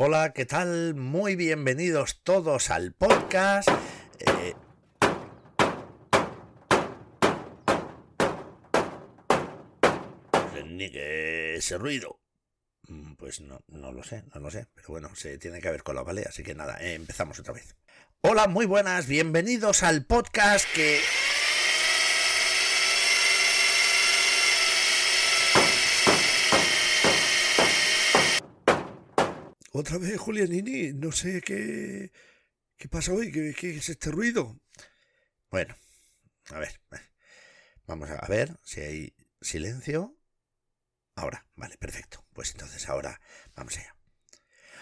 Hola, ¿qué tal? Muy bienvenidos todos al podcast. Eh, ese ruido. Mm, Pues no, no lo sé, no lo sé. Pero bueno, se tiene que ver con la ¿vale? Así que nada, eh, empezamos otra vez. Hola, muy buenas, bienvenidos al podcast que... Otra vez, Julianini, no sé qué. ¿Qué pasa hoy? ¿Qué, es este ruido? Bueno, a ver. eh, Vamos a ver si hay silencio. Ahora, vale, perfecto. Pues entonces ahora vamos allá.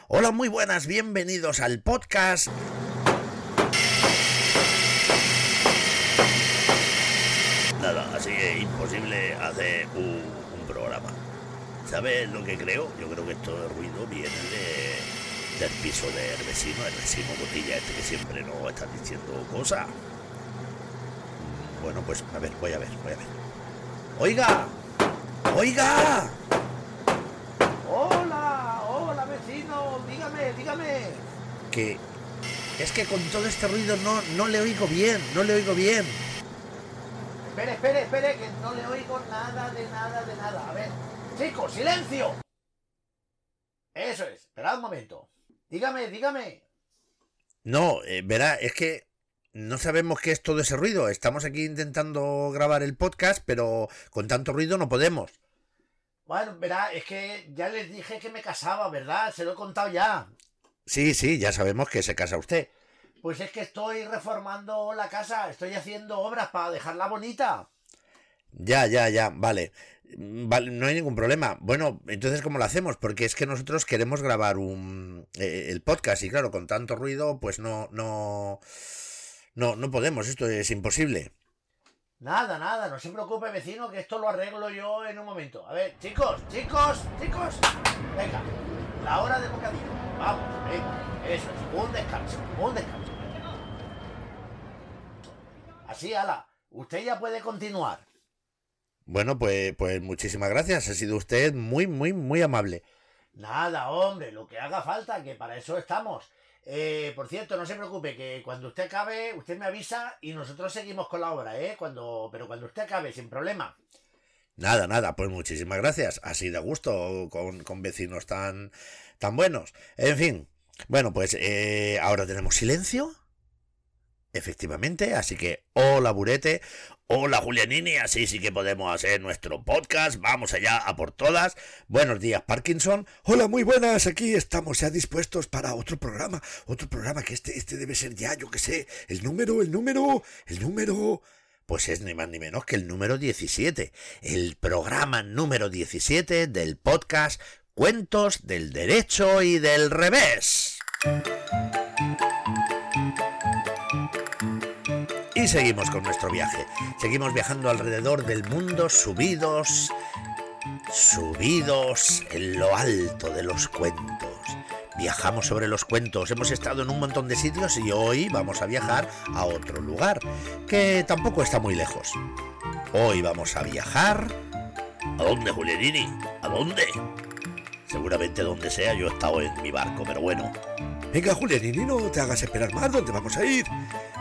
Hola, muy buenas, bienvenidos al podcast. Nada, así es imposible hacer un. ¿Sabes lo que creo? Yo creo que todo el ruido viene de, del piso del vecino, el vecino botilla este que siempre nos está diciendo cosas. Mm, Bueno, pues a ver, voy a ver, voy a ver. ¡Oiga! ¡Oiga! Hola, hola vecino, dígame, dígame. Que es que con todo este ruido no, no le oigo bien, no le oigo bien. Espere, espere, espere, que no le oigo nada de nada de nada. A ver, chicos, silencio. Eso es, esperad un momento. Dígame, dígame. No, eh, verá, es que no sabemos qué es todo ese ruido. Estamos aquí intentando grabar el podcast, pero con tanto ruido no podemos. Bueno, verá, es que ya les dije que me casaba, ¿verdad? Se lo he contado ya. Sí, sí, ya sabemos que se casa usted. Pues es que estoy reformando la casa, estoy haciendo obras para dejarla bonita. Ya, ya, ya, vale. Vale, no hay ningún problema. Bueno, entonces, ¿cómo lo hacemos? Porque es que nosotros queremos grabar un eh, el podcast y claro, con tanto ruido, pues no, no, no, no podemos. Esto es imposible. Nada, nada, no se preocupe vecino, que esto lo arreglo yo en un momento. A ver, chicos, chicos, chicos. Venga, la hora del bocadillo. Vamos, venga, eso es, un descanso, un descanso. Así, ala, usted ya puede continuar. Bueno, pues, pues muchísimas gracias. Ha sido usted muy, muy, muy amable. Nada, hombre, lo que haga falta, que para eso estamos. Eh, por cierto, no se preocupe, que cuando usted acabe, usted me avisa y nosotros seguimos con la obra, ¿eh? Cuando, pero cuando usted acabe, sin problema. Nada, nada, pues muchísimas gracias. Así de gusto con, con vecinos tan, tan buenos. En fin, bueno, pues eh, ahora tenemos silencio. Efectivamente, así que hola Burete, hola Julianini, así sí que podemos hacer nuestro podcast. Vamos allá a por todas. Buenos días, Parkinson. Hola, muy buenas. Aquí estamos ya dispuestos para otro programa. Otro programa que este, este debe ser ya, yo qué sé. El número, el número, el número. Pues es ni más ni menos que el número 17, el programa número 17 del podcast Cuentos del Derecho y del Revés. Y seguimos con nuestro viaje. Seguimos viajando alrededor del mundo, subidos, subidos en lo alto de los cuentos. Viajamos sobre los cuentos, hemos estado en un montón de sitios y hoy vamos a viajar a otro lugar, que tampoco está muy lejos. Hoy vamos a viajar... ¿A dónde, Julianini? ¿A dónde? Seguramente donde sea, yo he estado en mi barco, pero bueno, Venga, Julianini, no te hagas esperar más. ¿Dónde vamos a ir?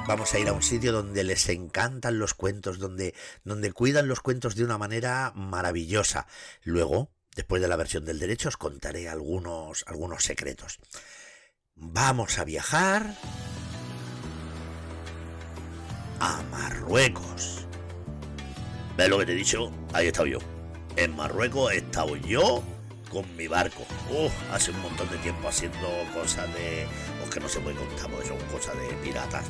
Vamos a ir a un sitio donde les encantan los cuentos, donde, donde cuidan los cuentos de una manera maravillosa. Luego, después de la versión del derecho, os contaré algunos, algunos secretos. Vamos a viajar a Marruecos. ¿Ves lo que te he dicho? Ahí he estado yo. En Marruecos he estado yo con mi barco. Uf, hace un montón de tiempo haciendo cosas de... Pues que no se puede contar porque son cosas de piratas.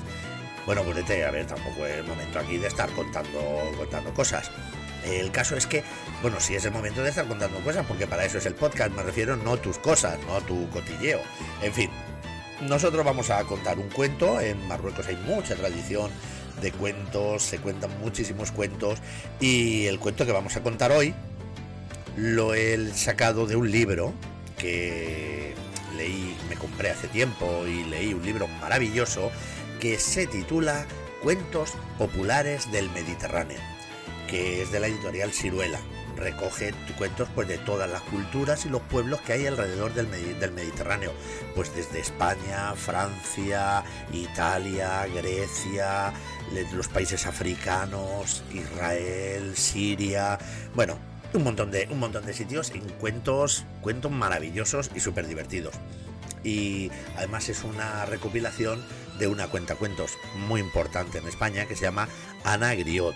Bueno, ponete, a ver, tampoco es el momento aquí de estar contando, contando cosas. El caso es que, bueno, sí es el momento de estar contando cosas, porque para eso es el podcast, me refiero, no tus cosas, no tu cotilleo. En fin, nosotros vamos a contar un cuento, en Marruecos hay mucha tradición de cuentos, se cuentan muchísimos cuentos, y el cuento que vamos a contar hoy lo he sacado de un libro que leí, me compré hace tiempo y leí un libro maravilloso que se titula Cuentos Populares del Mediterráneo, que es de la editorial Ciruela. recoge cuentos pues de todas las culturas y los pueblos que hay alrededor del, del Mediterráneo, pues desde España, Francia, Italia, Grecia, los países africanos, Israel, Siria, bueno, un montón de un montón de sitios en cuentos, cuentos maravillosos y súper divertidos. Y además es una recopilación de una cuenta cuentos muy importante en España que se llama Ana Griot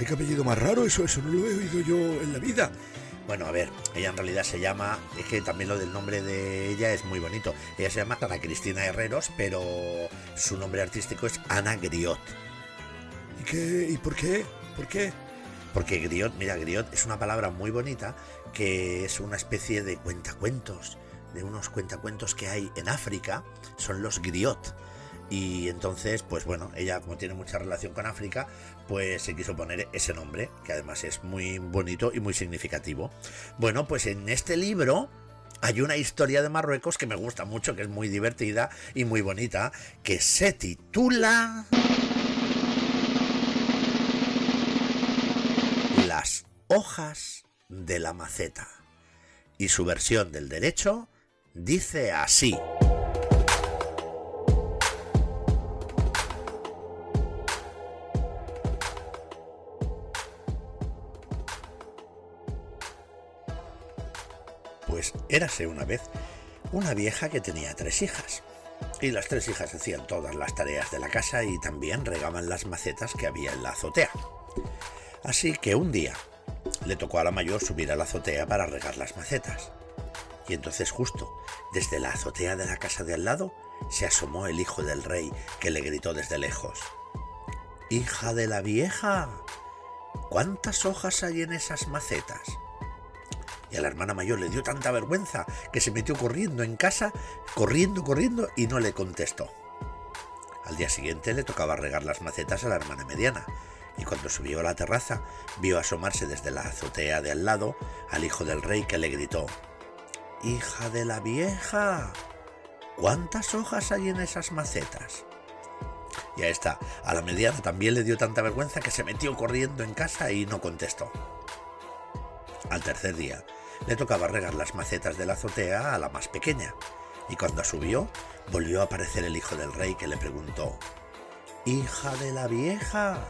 Ay, qué apellido más raro, eso, eso no lo he oído yo en la vida. Bueno, a ver, ella en realidad se llama, es que también lo del nombre de ella es muy bonito. Ella se llama Ana Cristina Herreros, pero su nombre artístico es Ana Griot. ¿Y qué? ¿Y por qué? ¿Por qué? Porque griot, mira, griot es una palabra muy bonita que es una especie de cuentacuentos, de unos cuentacuentos que hay en África, son los griot y entonces, pues bueno, ella como tiene mucha relación con África, pues se quiso poner ese nombre, que además es muy bonito y muy significativo. Bueno, pues en este libro hay una historia de Marruecos que me gusta mucho, que es muy divertida y muy bonita, que se titula... hojas de la maceta. Y su versión del derecho dice así. Pues érase una vez una vieja que tenía tres hijas. Y las tres hijas hacían todas las tareas de la casa y también regaban las macetas que había en la azotea. Así que un día le tocó a la mayor subir a la azotea para regar las macetas. Y entonces justo desde la azotea de la casa de al lado se asomó el hijo del rey que le gritó desde lejos. Hija de la vieja, ¿cuántas hojas hay en esas macetas? y a la hermana mayor le dio tanta vergüenza que se metió corriendo en casa, corriendo, corriendo y no le contestó. Al día siguiente le tocaba regar las macetas a la hermana mediana, y cuando subió a la terraza vio asomarse desde la azotea de al lado al hijo del rey que le gritó Hija de la vieja, ¿cuántas hojas hay en esas macetas? Y a esta, a la mediana también le dio tanta vergüenza que se metió corriendo en casa y no contestó. Al tercer día, le tocaba regar las macetas de la azotea a la más pequeña, y cuando subió, volvió a aparecer el hijo del rey que le preguntó, Hija de la vieja,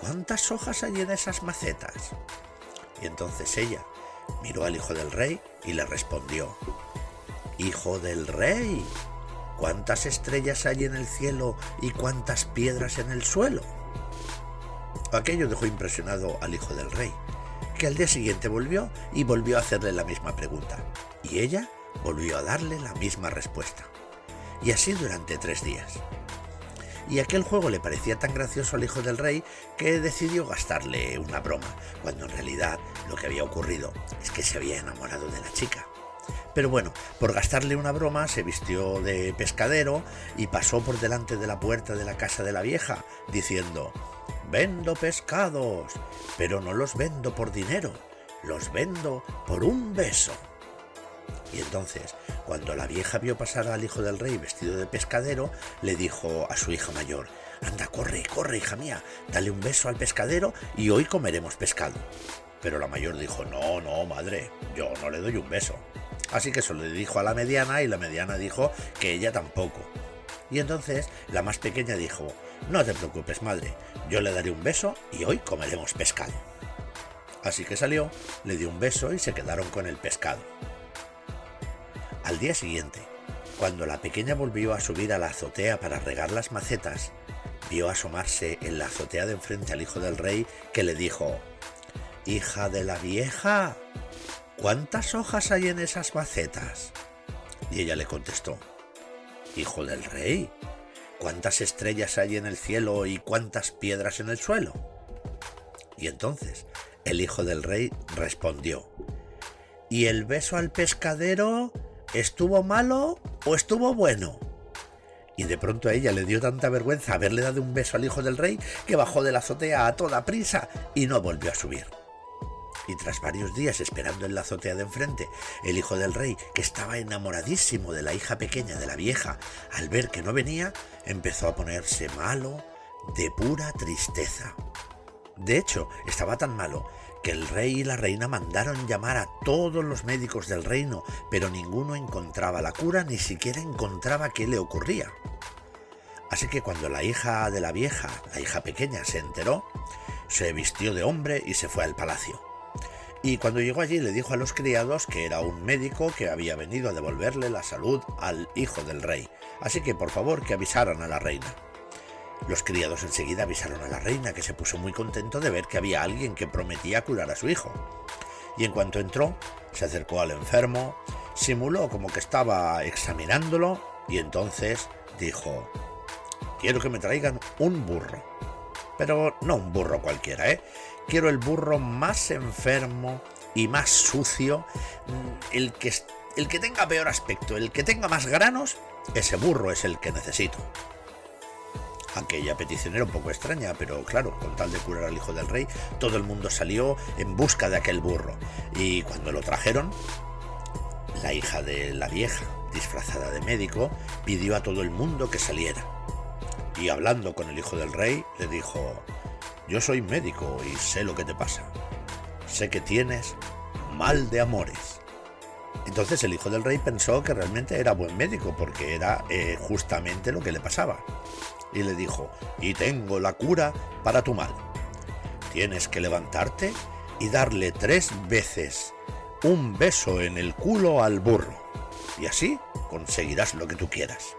¿cuántas hojas hay en esas macetas? Y entonces ella miró al hijo del rey y le respondió, Hijo del rey, ¿cuántas estrellas hay en el cielo y cuántas piedras en el suelo? Aquello dejó impresionado al hijo del rey, que al día siguiente volvió y volvió a hacerle la misma pregunta, y ella volvió a darle la misma respuesta. Y así durante tres días. Y aquel juego le parecía tan gracioso al hijo del rey que decidió gastarle una broma, cuando en realidad lo que había ocurrido es que se había enamorado de la chica. Pero bueno, por gastarle una broma se vistió de pescadero y pasó por delante de la puerta de la casa de la vieja, diciendo Vendo pescados, pero no los vendo por dinero, los vendo por un beso. Y entonces, cuando la vieja vio pasar al hijo del rey vestido de pescadero, le dijo a su hija mayor, Anda, corre, corre, hija mía, dale un beso al pescadero y hoy comeremos pescado. Pero la mayor dijo, no, no, madre, yo no le doy un beso. Así que eso le dijo a la mediana y la mediana dijo que ella tampoco. Y entonces la más pequeña dijo, no te preocupes, madre, yo le daré un beso y hoy comeremos pescado. Así que salió, le dio un beso y se quedaron con el pescado. Al día siguiente, cuando la pequeña volvió a subir a la azotea para regar las macetas, vio asomarse en la azotea de enfrente al hijo del rey que le dijo, Hija de la vieja, ¿cuántas hojas hay en esas macetas? Y ella le contestó, Hijo del rey, ¿Cuántas estrellas hay en el cielo y cuántas piedras en el suelo? Y entonces el hijo del rey respondió, ¿Y el beso al pescadero estuvo malo o estuvo bueno? Y de pronto a ella le dio tanta vergüenza haberle dado un beso al hijo del rey que bajó de la azotea a toda prisa y no volvió a subir y tras varios días esperando en la azotea de enfrente, el hijo del rey, que estaba enamoradísimo de la hija pequeña de la vieja, al ver que no venía, empezó a ponerse malo de pura tristeza. De hecho, estaba tan malo que el rey y la reina mandaron llamar a todos los médicos del reino, pero ninguno encontraba la cura, ni siquiera encontraba qué le ocurría. Así que cuando la hija de la vieja, la hija pequeña, se enteró, se vistió de hombre y se fue al palacio. Y cuando llegó allí le dijo a los criados que era un médico que había venido a devolverle la salud al hijo del rey, así que por favor que avisaran a la reina. Los criados enseguida avisaron a la reina, que se puso muy contento de ver que había alguien que prometía curar a su hijo. Y en cuanto entró, se acercó al enfermo, simuló como que estaba examinándolo y entonces dijo, quiero que me traigan un burro. Pero no un burro cualquiera, ¿eh? Quiero el burro más enfermo y más sucio, mm, el que, el que tenga peor aspecto, el que tenga más granos, ese burro es el que necesito. Aquella petición era un poco extraña, pero claro, con tal de curar al hijo del rey, todo el mundo salió en busca de aquel burro. Y cuando lo trajeron, la hija de la vieja, disfrazada de médico, pidió a todo el mundo que saliera. Y hablando con el hijo del rey, le dijo, yo soy médico y sé lo que te pasa. Sé que tienes mal de amores. Entonces el hijo del rey pensó que realmente era buen médico porque era eh, justamente lo que le pasaba y le dijo, y tengo la cura para tu mal. Tienes que levantarte y darle tres veces un beso en el culo al burro, y así conseguirás lo que tú quieras.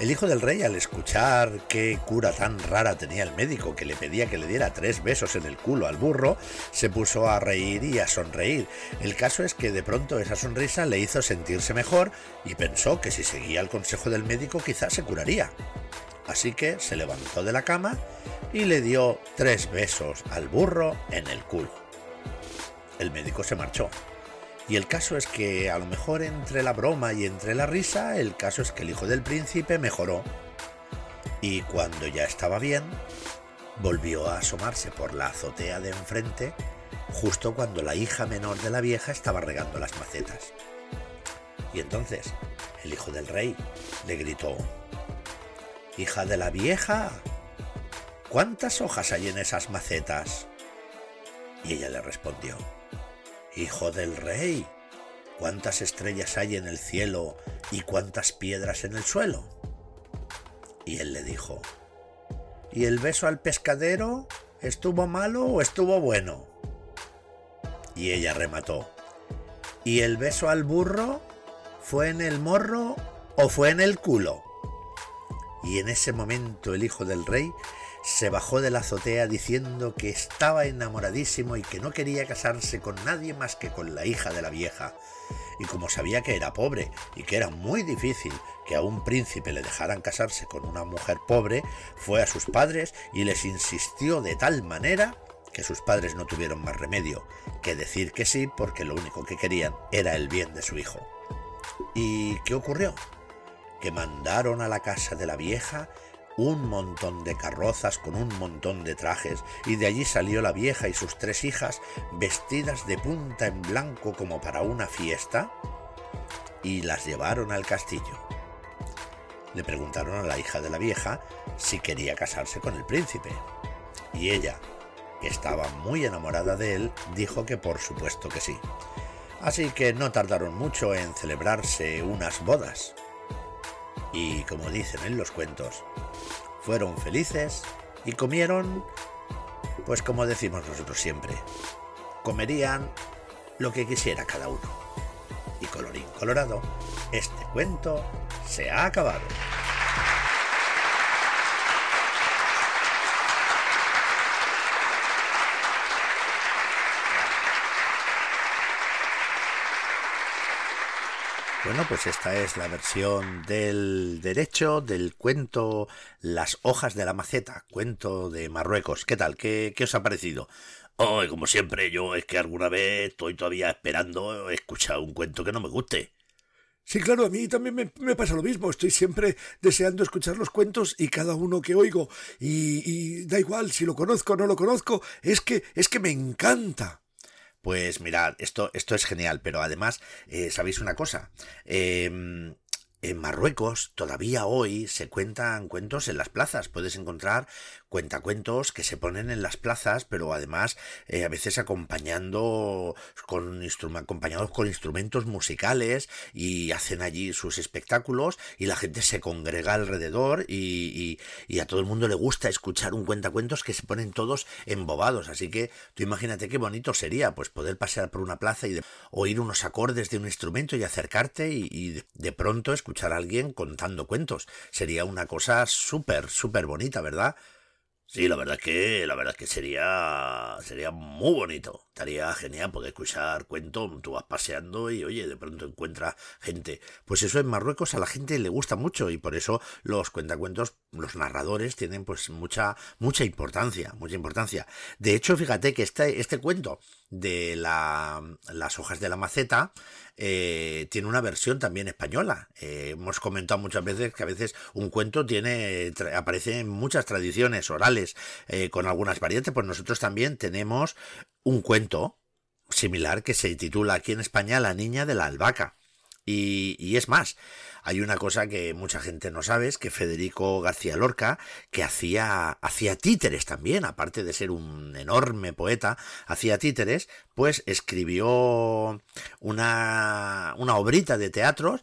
El hijo del rey, al escuchar qué cura tan rara tenía el médico que le pedía que le diera tres besos en el culo al burro, se puso a reír y a sonreír. El caso es que de pronto esa sonrisa le hizo sentirse mejor y pensó que si seguía el consejo del médico quizás se curaría. Así que se levantó de la cama y le dio tres besos al burro en el culo. El médico se marchó. Y el caso es que a lo mejor entre la broma y entre la risa, el caso es que el hijo del príncipe mejoró. Y cuando ya estaba bien, volvió a asomarse por la azotea de enfrente, justo cuando la hija menor de la vieja estaba regando las macetas. Y entonces el hijo del rey le gritó, Hija de la vieja, ¿cuántas hojas hay en esas macetas? Y ella le respondió, Hijo del rey, ¿cuántas estrellas hay en el cielo y cuántas piedras en el suelo? Y él le dijo, ¿y el beso al pescadero estuvo malo o estuvo bueno? Y ella remató, ¿y el beso al burro fue en el morro o fue en el culo? Y en ese momento el hijo del rey se bajó de la azotea diciendo que estaba enamoradísimo y que no quería casarse con nadie más que con la hija de la vieja. Y como sabía que era pobre y que era muy difícil que a un príncipe le dejaran casarse con una mujer pobre, fue a sus padres y les insistió de tal manera que sus padres no tuvieron más remedio que decir que sí porque lo único que querían era el bien de su hijo. ¿Y qué ocurrió? Que mandaron a la casa de la vieja un montón de carrozas con un montón de trajes, y de allí salió la vieja y sus tres hijas vestidas de punta en blanco como para una fiesta, y las llevaron al castillo. Le preguntaron a la hija de la vieja si quería casarse con el príncipe, y ella, que estaba muy enamorada de él, dijo que por supuesto que sí. Así que no tardaron mucho en celebrarse unas bodas. Y como dicen en los cuentos, fueron felices y comieron, pues como decimos nosotros siempre, comerían lo que quisiera cada uno. Y colorín colorado, este cuento se ha acabado. Bueno, pues esta es la versión del derecho del cuento Las hojas de la maceta, cuento de Marruecos. ¿Qué tal? ¿Qué, os ha parecido? Oh, como siempre, yo es que alguna vez estoy todavía esperando escuchar un cuento que no me guste. Sí, claro, a mí también me, pasa lo mismo. Estoy siempre deseando escuchar los cuentos y cada uno que oigo. Y, y da igual si lo conozco o no lo conozco, es que, es que me encanta. Pues mirad, esto, esto es genial, pero además, eh, ¿sabéis una cosa? Em, en Marruecos todavía hoy se cuentan cuentos en las plazas. Puedes encontrar cuentacuentos que se ponen en las plazas, pero además eh, a veces acompañando con acompañados con instrumentos musicales y hacen allí sus espectáculos y la gente se congrega alrededor y, y a todo el mundo le gusta escuchar un cuentacuentos que se ponen todos embobados. Así que tú imagínate qué bonito sería pues poder pasear por una plaza y oír unos acordes de un instrumento y acercarte y, de pronto escuchar a alguien contando cuentos. Sería una cosa súper, súper bonita, ¿verdad? Sí, la verdad que, la verdad que sería, sería muy bonito. Estaría genial poder escuchar cuentos, tú vas paseando y oye, de pronto encuentras gente. Pues eso en Marruecos a la gente le gusta mucho y por eso los cuentacuentos, los narradores tienen pues mucha, mucha importancia, mucha importancia. De hecho, fíjate que este, este cuento de la, las hojas de la maceta eh, tiene una versión también española. Eh, hemos comentado muchas veces que a veces un cuento tiene aparece en muchas tradiciones orales eh, con algunas variantes, pues nosotros también tenemos un cuento similar que se titula aquí en España La niña de la albahaca. y es más, hay una cosa que mucha gente no sabe, es que Federico García Lorca, que hacía, hacía títeres también, aparte de ser un enorme poeta, hacía títeres, pues escribió una, una obrita de teatros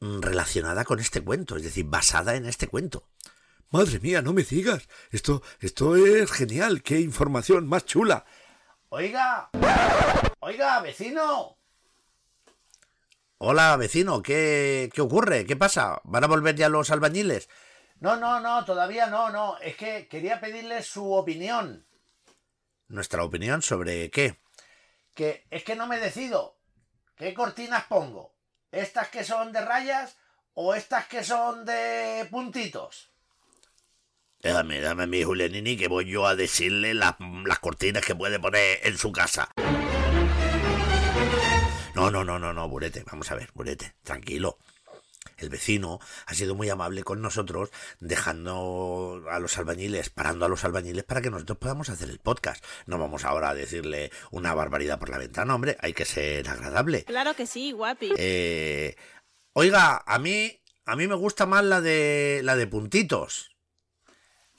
relacionada con este cuento, es decir, basada en este cuento. Madre mía, no me digas. Esto, esto es genial. Qué información más chula. Oiga, oiga, vecino. Hola, vecino, ¿qué, ¿qué ocurre? ¿Qué pasa? ¿Van a volver ya los albañiles? No, no, no, todavía no, no. Es que quería pedirle su opinión. ¿Nuestra opinión sobre qué? Que es que no me decido. ¿Qué cortinas pongo? ¿Estas que son de rayas o estas que son de puntitos? Déjame, déjame mi Julianini que voy yo a decirle las, las cortinas que puede poner en su casa. No, no, no, no, no, Burete, vamos a ver, Burete, tranquilo. El vecino ha sido muy amable con nosotros, dejando a los albañiles, parando a los albañiles para que nosotros podamos hacer el podcast. No vamos ahora a decirle una barbaridad por la ventana, hombre, hay que ser agradable. Claro que sí, guapi. Eh, oiga, a mí, a mí me gusta más la de, la de puntitos.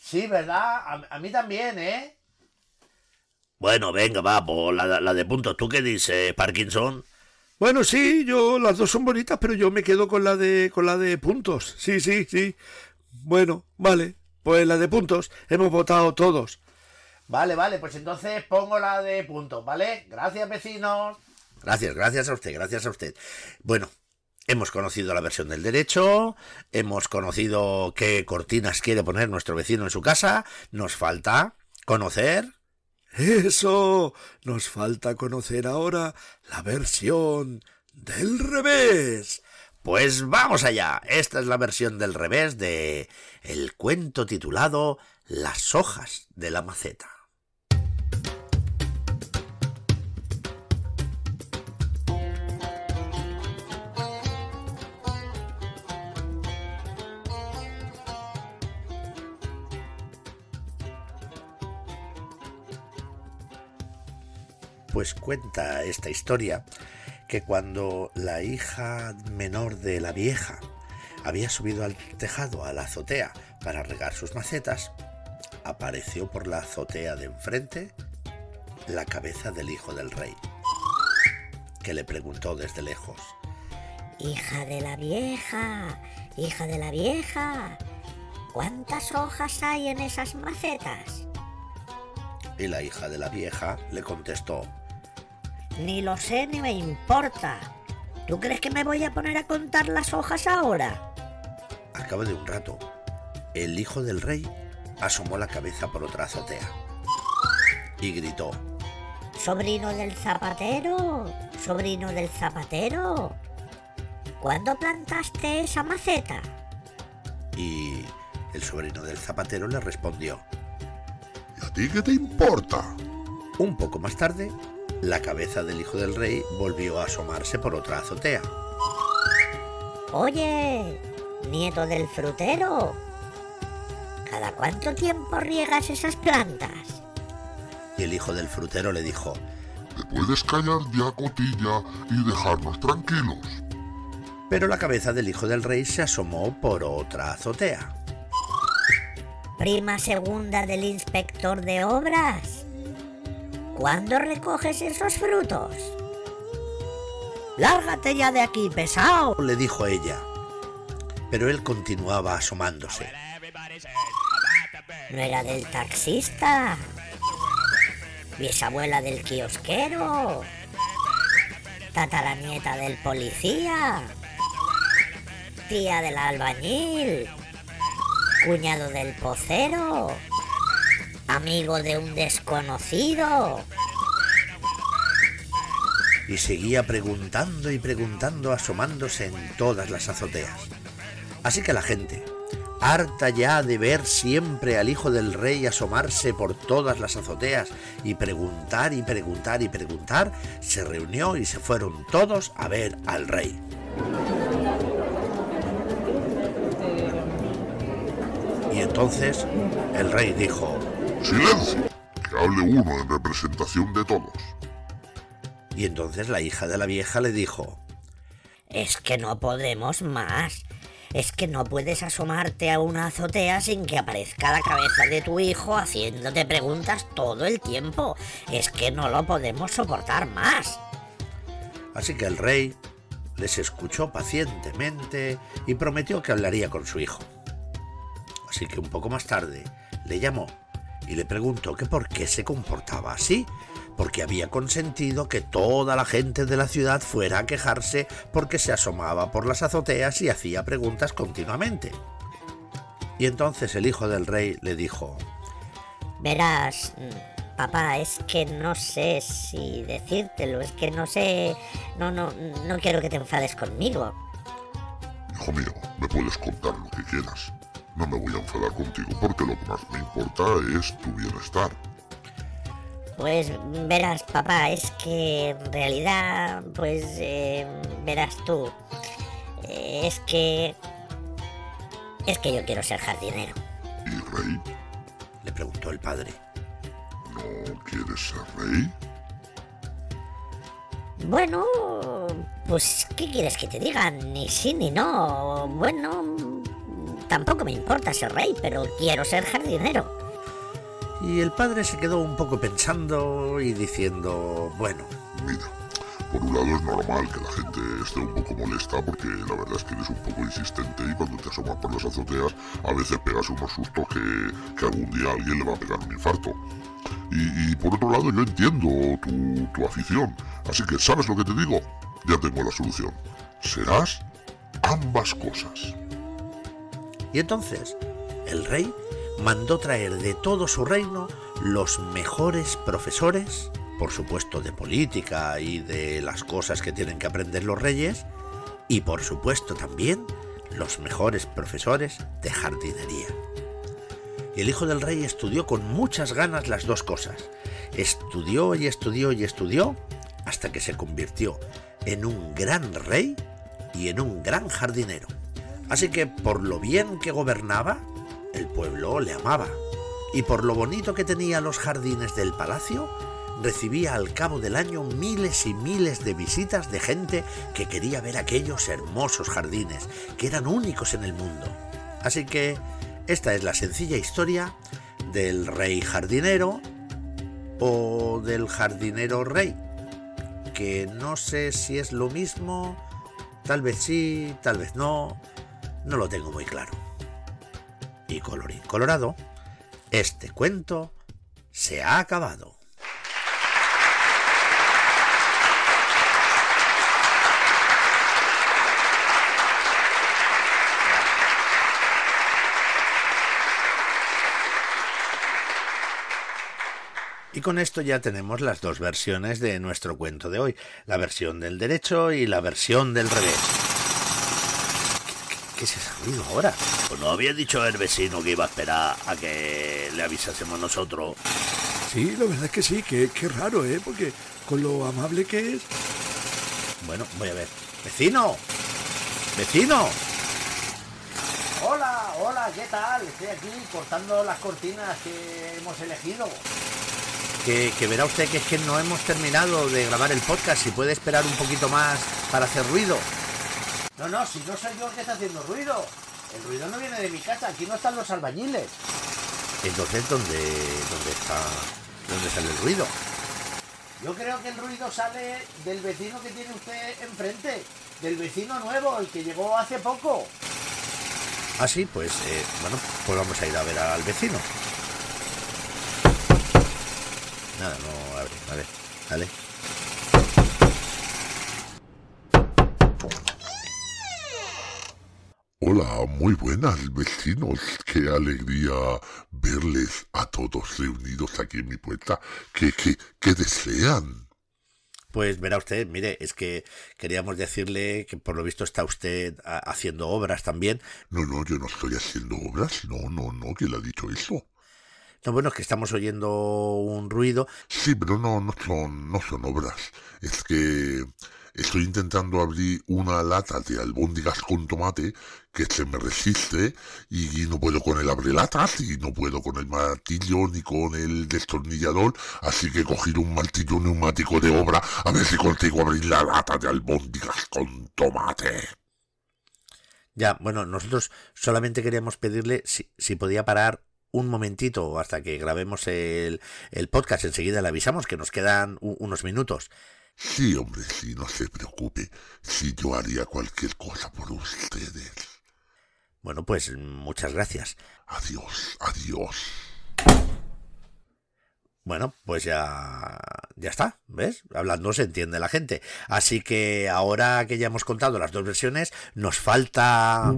Sí, ¿verdad? A, mí también, ¿eh? Bueno, venga, va, pues la, la de puntos. ¿Tú qué dices, Parkinson? Bueno, sí, yo las dos son bonitas, pero yo me quedo con la de con la de puntos. Sí, sí, sí. Bueno, vale. Pues la de puntos hemos votado todos. Vale, vale, pues entonces pongo la de puntos, ¿vale? Gracias, vecinos. Gracias, gracias a usted, gracias a usted. Bueno, hemos conocido la versión del derecho, hemos conocido qué cortinas quiere poner nuestro vecino en su casa, nos falta conocer eso. Nos falta conocer ahora la versión del revés. Pues vamos allá. Esta es la versión del revés de el cuento titulado Las hojas de la maceta. Pues cuenta esta historia que cuando la hija menor de la vieja había subido al tejado, a la azotea, para regar sus macetas, apareció por la azotea de enfrente la cabeza del hijo del rey, que le preguntó desde lejos, Hija de la vieja, hija de la vieja, ¿cuántas hojas hay en esas macetas? Y la hija de la vieja le contestó, ni lo sé ni me importa. ¿Tú crees que me voy a poner a contar las hojas ahora? Al cabo de un rato, el hijo del rey asomó la cabeza por otra azotea y gritó. Sobrino del zapatero, sobrino del zapatero, ¿cuándo plantaste esa maceta? Y el sobrino del zapatero le respondió. ¿Y a ti qué te importa? Un poco más tarde, la cabeza del hijo del rey volvió a asomarse por otra azotea. Oye, nieto del frutero, ¿cada cuánto tiempo riegas esas plantas? Y el hijo del frutero le dijo, ¿Te puedes callar ya, cotilla, y dejarnos tranquilos? Pero la cabeza del hijo del rey se asomó por otra azotea. prima segunda del inspector de obras. ¿Cuándo recoges esos frutos? Lárgate ya de aquí, pesado. le dijo ella. Pero él continuaba asomándose. ¿No era del taxista? ¿Bisabuela del kiosquero? ¿Tataranieta del policía? ¿Tía del albañil? ¿Cuñado del pocero? ¿Amigo de un desconocido? y seguía preguntando y preguntando asomándose en todas las azoteas. Así que la gente, harta ya de ver siempre al hijo del rey asomarse por todas las azoteas y preguntar y preguntar y preguntar, se reunió y se fueron todos a ver al rey. Y entonces el rey dijo, ¡Silencio! Que hable uno en representación de todos. y entonces la hija de la vieja le dijo, Es que no podemos más. Es que no puedes asomarte a una azotea sin que aparezca la cabeza de tu hijo haciéndote preguntas todo el tiempo. Es que no lo podemos soportar más. Así que el rey les escuchó pacientemente y prometió que hablaría con su hijo. Así que un poco más tarde le llamó y le preguntó que por qué se comportaba así, porque había consentido que toda la gente de la ciudad fuera a quejarse porque se asomaba por las azoteas y hacía preguntas continuamente. Y entonces el hijo del rey le dijo, Verás, mm, papá, es que no sé si decírtelo, es que no sé... No, no, no quiero que te enfades conmigo. Hijo mío, me puedes contar lo que quieras. No me voy a enfadar contigo porque lo que más me importa es tu bienestar. Pues verás, papá, es que en realidad, pues eh, verás tú, eh, es que... Es que yo quiero ser jardinero. ¿Y rey? le preguntó el padre. ¿No quieres ser rey? Bueno, pues ¿qué quieres que te diga? Ni sí ni no. Bueno, tampoco me importa ser rey, pero quiero ser jardinero. Y el padre se quedó un poco pensando y diciendo, bueno, Mira, por un lado es normal que la gente esté un poco molesta porque la verdad es que eres un poco insistente y cuando te asomas por las azoteas a veces pegas unos sustos que, que algún día a alguien le va a pegar un infarto. Y, y por otro lado yo entiendo tu, tu afición, así que ¿sabes lo que te digo? Ya tengo la solución. Serás ambas cosas. Y entonces el rey mandó traer de todo su reino los mejores profesores, por supuesto de política y de las cosas que tienen que aprender los reyes, y por supuesto también los mejores profesores de jardinería. El hijo del rey estudió con muchas ganas las dos cosas. Estudió y estudió y estudió hasta que se convirtió en un gran rey y en un gran jardinero. Así que por lo bien que gobernaba, el pueblo le amaba. Y por lo bonito que tenía los jardines del palacio, recibía al cabo del año miles y miles de visitas de gente que quería ver aquellos hermosos jardines, que eran únicos en el mundo. Así que esta es la sencilla historia del rey jardinero o del jardinero rey, que no sé si es lo mismo, tal vez sí, tal vez no, no lo tengo muy claro. Y colorín colorado, este cuento se ha acabado. Y con esto ya tenemos las dos versiones de nuestro cuento de hoy, la versión del derecho y la versión del revés. ¿Qué, es ese ruido ahora? Pues no había dicho el vecino que iba a esperar a que le avisásemos nosotros. Sí, la verdad es que sí, que, qué raro, ¿eh? Porque con lo amable que es... Bueno, voy a ver. ¡Vecino! ¡Vecino! Hola, hola, ¿qué tal? Estoy aquí cortando las cortinas que hemos elegido. Que, que verá usted que es que no hemos terminado de grabar el podcast. Si puede esperar un poquito más para hacer ruido. No, no, si no soy yo el que está haciendo ruido. El ruido no viene de mi casa, aquí no están los albañiles. Entonces, ¿dónde, dónde está? ¿Dónde sale el ruido? Yo creo que el ruido sale del vecino que tiene usted enfrente, del vecino nuevo, el que llegó hace poco. Ah, sí, pues, eh, bueno, pues vamos a ir a ver al vecino. Nada, no abre, a ver, Hola, muy buenas vecinos. Qué alegría verles a todos reunidos aquí en mi puerta. ¿Qué, qué, qué desean? Pues verá usted, mire, es que queríamos decirle que por lo visto está usted ha- haciendo obras también. No, no, yo no estoy haciendo obras. No, no, no, ¿quién le ha dicho eso? No, bueno, es que estamos oyendo un ruido. Sí, pero no, no son, no son obras. Es que estoy intentando abrir una lata de albóndigas con tomate que se me resiste y, no puedo con el abrelatas y no puedo con el martillo ni con el destornillador, así que he cogido un martillo neumático de obra a ver si consigo abrir la lata de albóndigas con tomate. Ya, bueno, nosotros solamente queríamos pedirle si, si podía parar un momentito hasta que grabemos el, el podcast. Enseguida le avisamos que nos quedan unos minutos. Sí, hombre, sí, no se preocupe. Si yo haría cualquier cosa por ustedes. Bueno, pues muchas gracias. Adiós, adiós. Bueno, pues ya, ya está, ¿ves? Hablando se entiende la gente. Así que ahora que ya hemos contado las dos versiones, nos falta...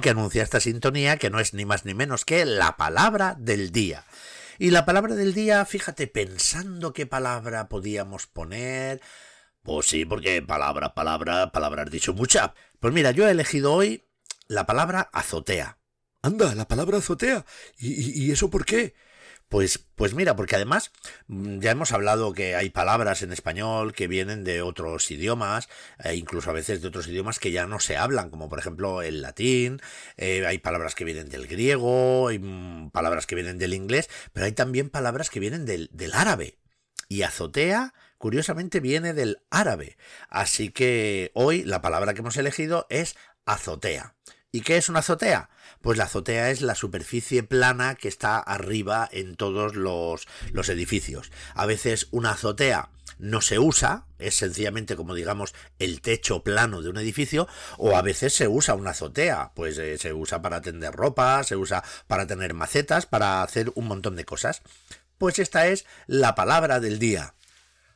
que anuncia esta sintonía, que no es ni más ni menos que la palabra del día. Y la palabra del día, fíjate, pensando qué palabra podíamos poner. Pues sí, porque palabra, palabra, palabra has dicho mucha. Pues mira, yo he elegido hoy la palabra azotea. Anda, la palabra azotea. ¿Y, y- y eso por qué? Pues, pues mira, porque además mm, ya hemos hablado que hay palabras en español que vienen de otros idiomas, e incluso a veces de otros idiomas que ya no se hablan, como por ejemplo el latín, eh, hay palabras que vienen del griego, hay mm, palabras que vienen del inglés, pero hay también palabras que vienen del, del árabe. Y azotea, curiosamente, viene del árabe. Así que hoy la palabra que hemos elegido es azotea. ¿Y qué es una azotea? Pues la azotea es la superficie plana que está arriba en todos los, los edificios. A veces una azotea no se usa, es sencillamente como digamos el techo plano de un edificio, o a veces se usa una azotea, pues eh, se usa para tender ropa, se usa para tener macetas, para hacer un montón de cosas. Pues esta es la palabra del día.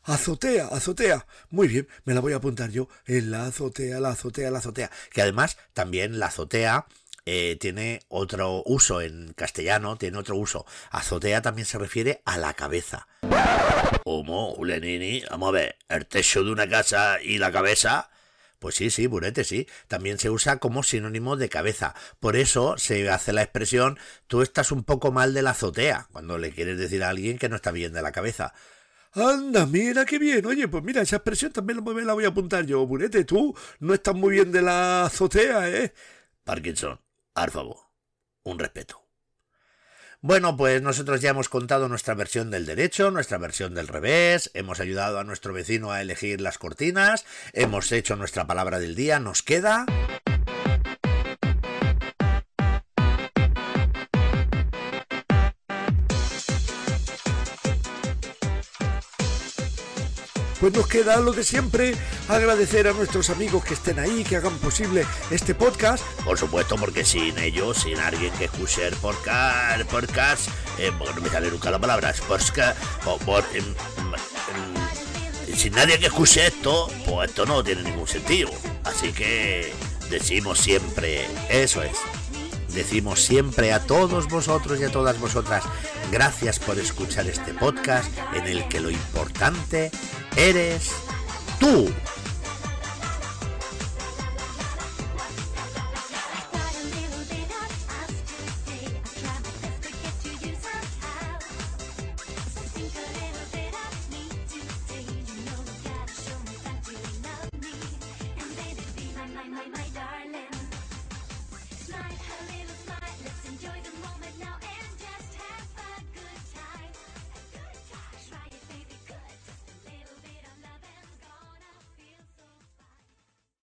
Azotea, azotea. Muy bien, me la voy a apuntar yo. En la azotea, la azotea, la azotea. que además también la azotea eh, tiene otro uso en castellano, tiene otro uso. Azotea también se refiere a la cabeza. ¿Cómo, Julianini? Vamos a ver, el techo de una casa y la cabeza. Pues sí, sí, burete, sí. También se usa como sinónimo de cabeza. Por eso se hace la expresión tú estás un poco mal de la azotea, cuando le quieres decir a alguien que no está bien de la cabeza. Anda, mira qué bien. Oye, pues mira, esa expresión también me la voy a apuntar yo. Burete, tú no estás muy bien de la azotea, ¿eh? Parkinson, por favor, un respeto. Bueno, pues nosotros ya hemos contado nuestra versión del derecho, nuestra versión del revés, hemos ayudado a nuestro vecino a elegir las cortinas, hemos hecho nuestra palabra del día, nos queda... Pues nos queda lo de siempre, agradecer a nuestros amigos que estén ahí, que hagan posible este podcast. Por supuesto, porque sin ellos, sin alguien que escuche el podcast, podcast eh, no me sale nunca la palabra, podcast, o por- em, sin nadie que escuche esto, pues esto no tiene ningún sentido. Así que decimos siempre, eso es, decimos siempre a todos vosotros y a todas vosotras, gracias por escuchar este podcast en el que lo importante eres tú.